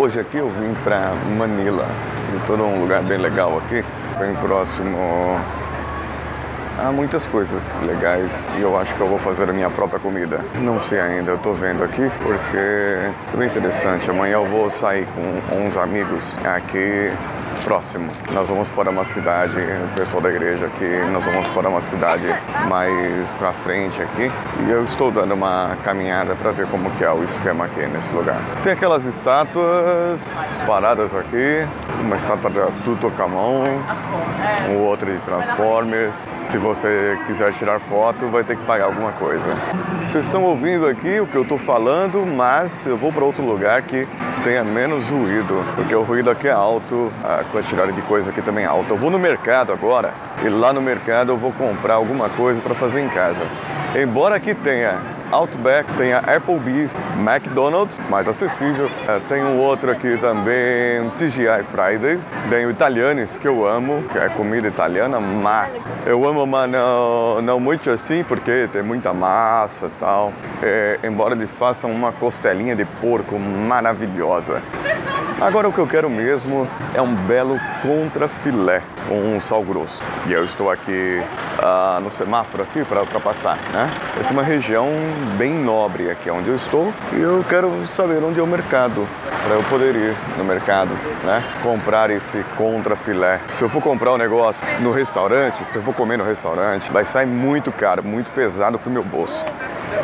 Hoje aqui eu vim para Manila, tem todo um lugar bem legal aqui, bem próximo Há muitas coisas legais e eu acho que eu vou fazer a minha própria comida. Não sei ainda, eu tô vendo aqui porque é bem interessante. Amanhã eu vou sair com uns amigos aqui próximo. Nós vamos para uma cidade, o pessoal da igreja aqui, nós vamos para uma cidade mais para frente aqui. E eu estou dando uma caminhada para ver como que é o esquema aqui nesse lugar. Tem aquelas estátuas paradas aqui, uma estátua da Tutankhamon, um outro de Transformers. Se você quiser tirar foto, vai ter que pagar alguma coisa. Vocês estão ouvindo aqui o que eu estou falando, mas eu vou para outro lugar que tenha menos ruído, porque o ruído aqui é alto, a quantidade de coisa aqui também alta. Eu vou no mercado agora e lá no mercado eu vou comprar alguma coisa para fazer em casa. Embora aqui tenha Outback, tem a Applebee's, McDonald's, mais acessível. É, tem um outro aqui também, TGI Fridays. Tem o Italianes, que eu amo, que é comida italiana, mas eu amo, mas não, não muito assim, porque tem muita massa e tal. É, embora eles façam uma costelinha de porco maravilhosa. Agora o que eu quero mesmo é um belo contrafilé com um sal grosso. E eu estou aqui uh, no semáforo aqui para ultrapassar, né? Essa é uma região bem nobre aqui onde eu estou e eu quero saber onde é o mercado para eu poder ir no mercado, né? Comprar esse contrafilé. Se eu for comprar um negócio no restaurante, se eu for comer no restaurante, vai sair muito caro, muito pesado para o meu bolso.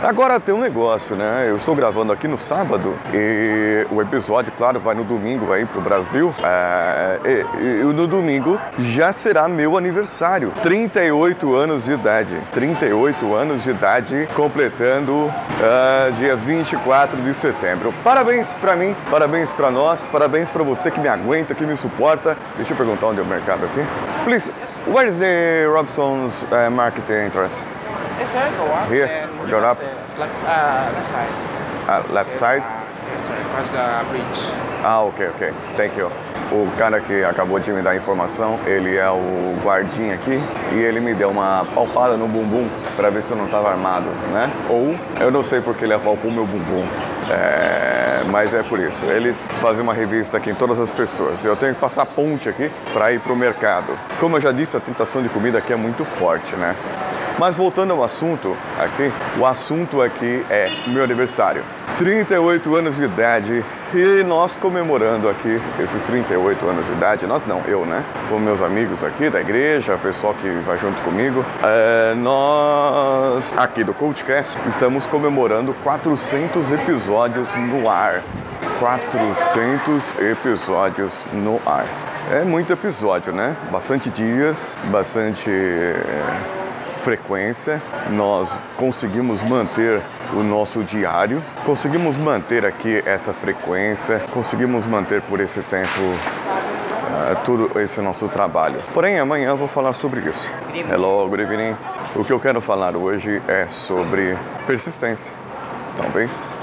Agora tem um negócio, né? Eu estou gravando aqui no sábado e o episódio, claro, vai no domingo aí pro Brasil. É, e, e, no domingo já será meu aniversário. 38 anos de idade. 38 anos de idade, completando uh, dia 24 de setembro. Parabéns para mim, parabéns para nós, parabéns para você que me aguenta, que me suporta. Deixa eu perguntar onde é o mercado aqui. Please, where is the Robson's uh, interest? Yes, sir. Go up. Here, go up. Like uh, left side. Uh, left side? Yes, sir. Across the bridge. Ah, ok, ok. Thank you. O cara que acabou de me dar a informação, ele é o guardinha aqui e ele me deu uma palpada no bumbum para ver se eu não estava armado, né? Ou eu não sei porque ele apalpou meu bumbum. É, mas é por isso. Eles fazem uma revista aqui em todas as pessoas. Eu tenho que passar ponte aqui para ir para o mercado. Como eu já disse, a tentação de comida aqui é muito forte, né? Mas voltando ao assunto aqui, o assunto aqui é meu aniversário. 38 anos de idade e nós comemorando aqui esses 38 anos de idade, nós não, eu, né? Com meus amigos aqui da igreja, pessoal que vai junto comigo, é, nós aqui do CoachCast estamos comemorando 400 episódios no ar. 400 episódios no ar. É muito episódio, né? Bastante dias, bastante frequência, nós conseguimos manter o nosso diário, conseguimos manter aqui essa frequência, conseguimos manter por esse tempo uh, todo esse nosso trabalho. Porém, amanhã eu vou falar sobre isso. Hello, good evening. O que eu quero falar hoje é sobre persistência. Talvez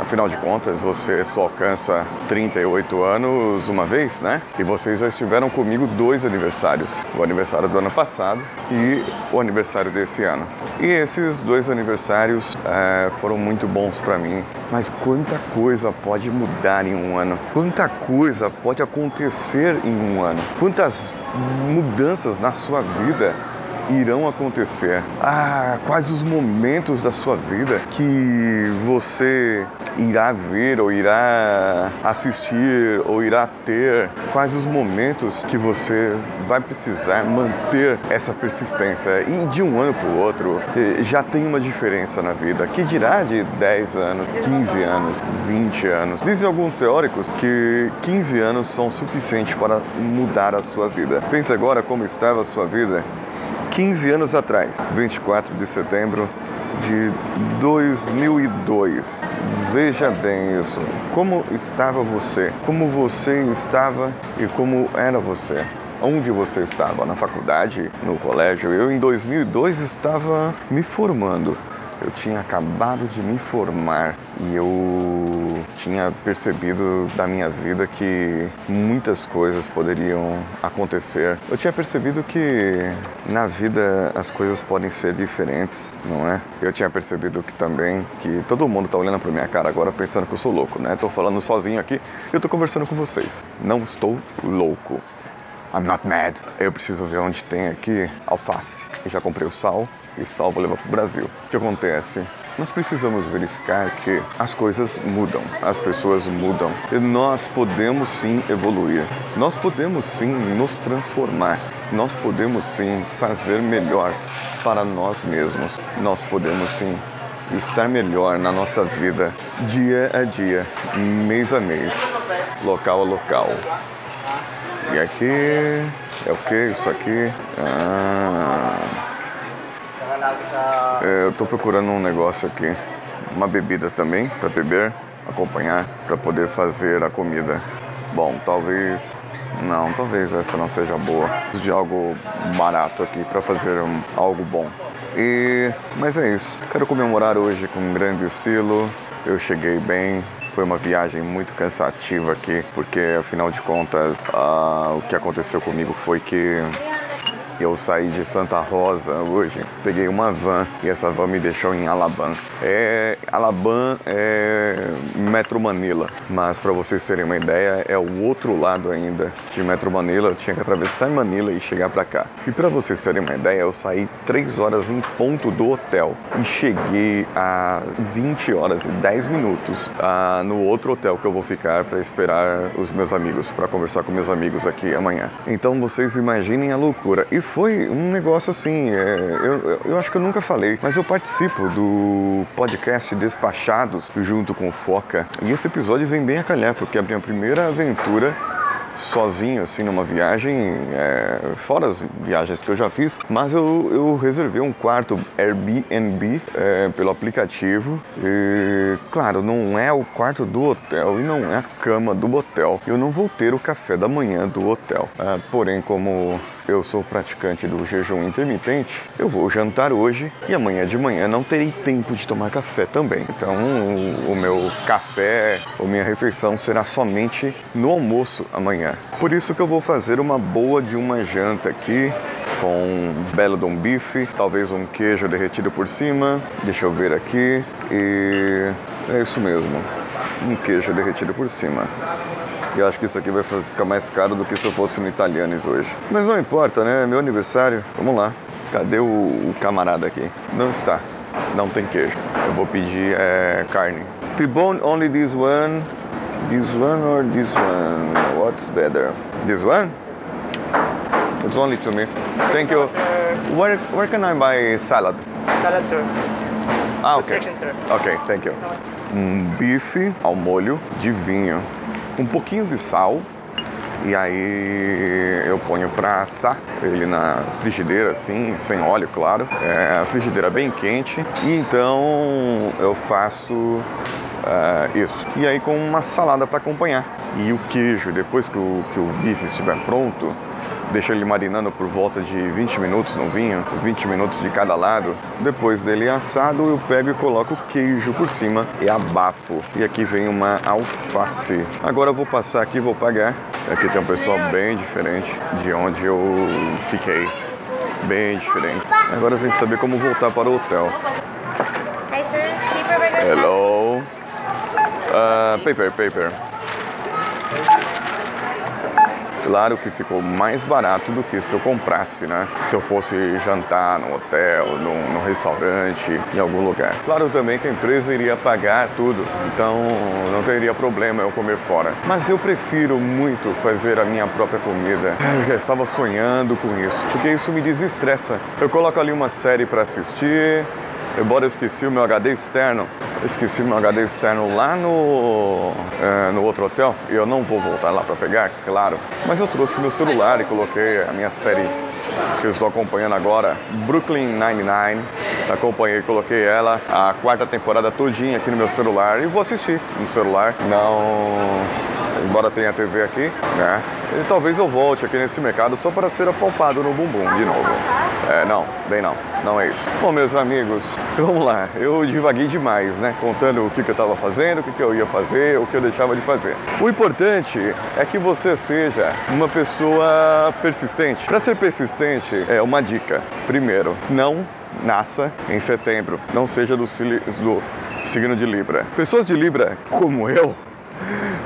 Afinal de contas, você só alcança 38 anos uma vez, né? E vocês já estiveram comigo dois aniversários: o aniversário do ano passado e o aniversário desse ano. E esses dois aniversários é, foram muito bons para mim. Mas quanta coisa pode mudar em um ano? Quanta coisa pode acontecer em um ano? Quantas mudanças na sua vida irão acontecer. Ah, quais os momentos da sua vida que você irá ver ou irá assistir ou irá ter? Quais os momentos que você vai precisar manter essa persistência? E de um ano para o outro eh, já tem uma diferença na vida. Que dirá de 10 anos, 15 anos, 20 anos? Dizem alguns teóricos que 15 anos são suficientes para mudar a sua vida. Pense agora como estava a sua vida 15 anos atrás, 24 de setembro de 2002. Veja bem isso. Como estava você? Como você estava e como era você? Onde você estava? Na faculdade? No colégio? Eu, em 2002, estava me formando. Eu tinha acabado de me formar e eu tinha percebido da minha vida que muitas coisas poderiam acontecer. Eu tinha percebido que na vida as coisas podem ser diferentes, não é? Eu tinha percebido que também que todo mundo tá olhando pra minha cara agora pensando que eu sou louco, né? Tô falando sozinho aqui, eu tô conversando com vocês. Não estou louco. I'm not mad. Eu preciso ver onde tem aqui alface. Eu já comprei o sal e sal vou levar para o Brasil. O que acontece? Nós precisamos verificar que as coisas mudam, as pessoas mudam e nós podemos sim evoluir. Nós podemos sim nos transformar. Nós podemos sim fazer melhor para nós mesmos. Nós podemos sim estar melhor na nossa vida dia a dia, mês a mês, local a local. E aqui é o que isso aqui? Ah, é, eu estou procurando um negócio aqui, uma bebida também para beber, acompanhar, para poder fazer a comida. Bom, talvez não, talvez essa não seja boa. Preciso de algo barato aqui para fazer um, algo bom. E mas é isso. Quero comemorar hoje com grande estilo. Eu cheguei bem, foi uma viagem muito cansativa aqui, porque afinal de contas, o que aconteceu comigo foi que eu saí de Santa Rosa hoje, peguei uma van e essa van me deixou em Alabama. É, é Metro Manila, mas para vocês terem uma ideia, é o outro lado ainda de Metro Manila. Eu tinha que atravessar Manila e chegar para cá. E para vocês terem uma ideia, eu saí 3 horas em ponto do hotel e cheguei a 20 horas e 10 minutos ah, no outro hotel que eu vou ficar para esperar os meus amigos, para conversar com meus amigos aqui amanhã. Então vocês imaginem a loucura. E foi um negócio assim, é, eu, eu acho que eu nunca falei, mas eu participo do podcast Despachados junto com Foca. E esse episódio vem bem a calhar, porque a minha primeira aventura sozinho, assim, numa viagem, é, fora as viagens que eu já fiz, mas eu, eu reservei um quarto Airbnb é, pelo aplicativo. E, claro, não é o quarto do hotel e não é a cama do hotel. Eu não vou ter o café da manhã do hotel. É, porém, como eu sou praticante do jejum intermitente, eu vou jantar hoje e amanhã de manhã não terei tempo de tomar café também. Então, o, meu café ou minha refeição será somente no almoço amanhã. Por isso que eu vou fazer uma boa de uma janta aqui com um belo de um bife, talvez um queijo derretido por cima. Deixa eu ver aqui. E é isso mesmo. Um queijo derretido por cima. E acho que isso aqui vai ficar mais caro do que se eu fosse no Italianes hoje. Mas não importa, né? É meu aniversário. Vamos lá. Cadê o, o camarada aqui? Não está. Não tem queijo. Eu vou pedir é, carne. T-bone only this one. This one or this one? What's better? This one? It's only to me. Thank you. Where, where can I buy salad? Salad, sir. Ah, ok. Ok, thank you. Um bife ao molho de vinho. Um pouquinho de sal. E aí eu ponho para assar ele na frigideira, assim, sem óleo, claro. É, a frigideira bem quente. E então eu faço é, isso. E aí com uma salada para acompanhar. E o queijo, depois que o, que o bife estiver pronto, deixa ele marinando por volta de 20 minutos no vinho, 20 minutos de cada lado. Depois dele assado, eu pego e coloco o queijo por cima e abafo. E aqui vem uma alface. Agora eu vou passar aqui e vou pagar. Aqui tem um pessoal bem diferente de onde eu fiquei. Bem diferente. Agora eu tenho que saber como voltar para o hotel. Hello. Uh, paper, paper. Claro que ficou mais barato do que se eu comprasse, né? Se eu fosse jantar no hotel, no, no restaurante, em algum lugar. Claro também que a empresa iria pagar tudo, então não teria problema eu comer fora. Mas eu prefiro muito fazer a minha própria comida. Eu já estava sonhando com isso, porque isso me desestressa. Eu coloco ali uma série para assistir, embora eu esqueci o meu HD externo, esqueci meu HD externo lá no, é, no outro hotel e eu não vou voltar lá para pegar, claro. Mas eu trouxe meu celular e coloquei a minha série que eu estou acompanhando agora, Brooklyn Nine-Nine. Acompanhei, coloquei ela, a quarta temporada todinha aqui no meu celular e vou assistir no celular. Não embora tenha TV aqui, né? E talvez eu volte aqui nesse mercado só para ser apalpado no bumbum de novo. É, não, bem não, não é isso. Bom, meus amigos, vamos lá. Eu divaguei demais, né? Contando o que, que eu estava fazendo, o que, que eu ia fazer, o que eu deixava de fazer. O importante é que você seja uma pessoa persistente. Para ser persistente, é uma dica. Primeiro, não nasça em setembro. Não seja do, do signo de Libra. Pessoas de Libra, como eu,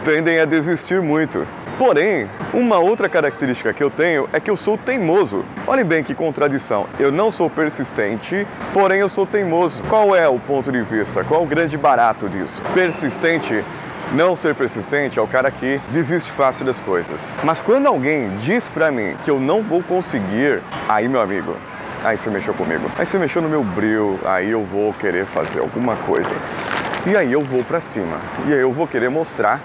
tendem a desistir muito. Porém, uma outra característica que eu tenho é que eu sou teimoso. Olhem bem que contradição. Eu não sou persistente, porém eu sou teimoso. Qual é o ponto de vista? Qual o grande barato disso? Persistente não ser persistente é o cara que desiste fácil das coisas. Mas quando alguém diz para mim que eu não vou conseguir, aí meu amigo, aí você mexeu comigo. Aí você mexeu no meu brilho, aí eu vou querer fazer alguma coisa. E aí eu vou para cima. E aí eu vou querer mostrar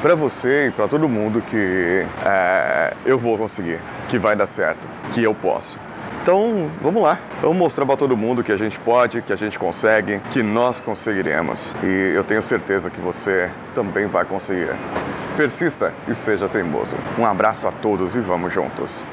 para você e para todo mundo que é, eu vou conseguir, que vai dar certo, que eu posso. Então, vamos lá. Vamos mostrar para todo mundo que a gente pode, que a gente consegue, que nós conseguiremos. E eu tenho certeza que você também vai conseguir. Persista e seja teimoso. Um abraço a todos e vamos juntos.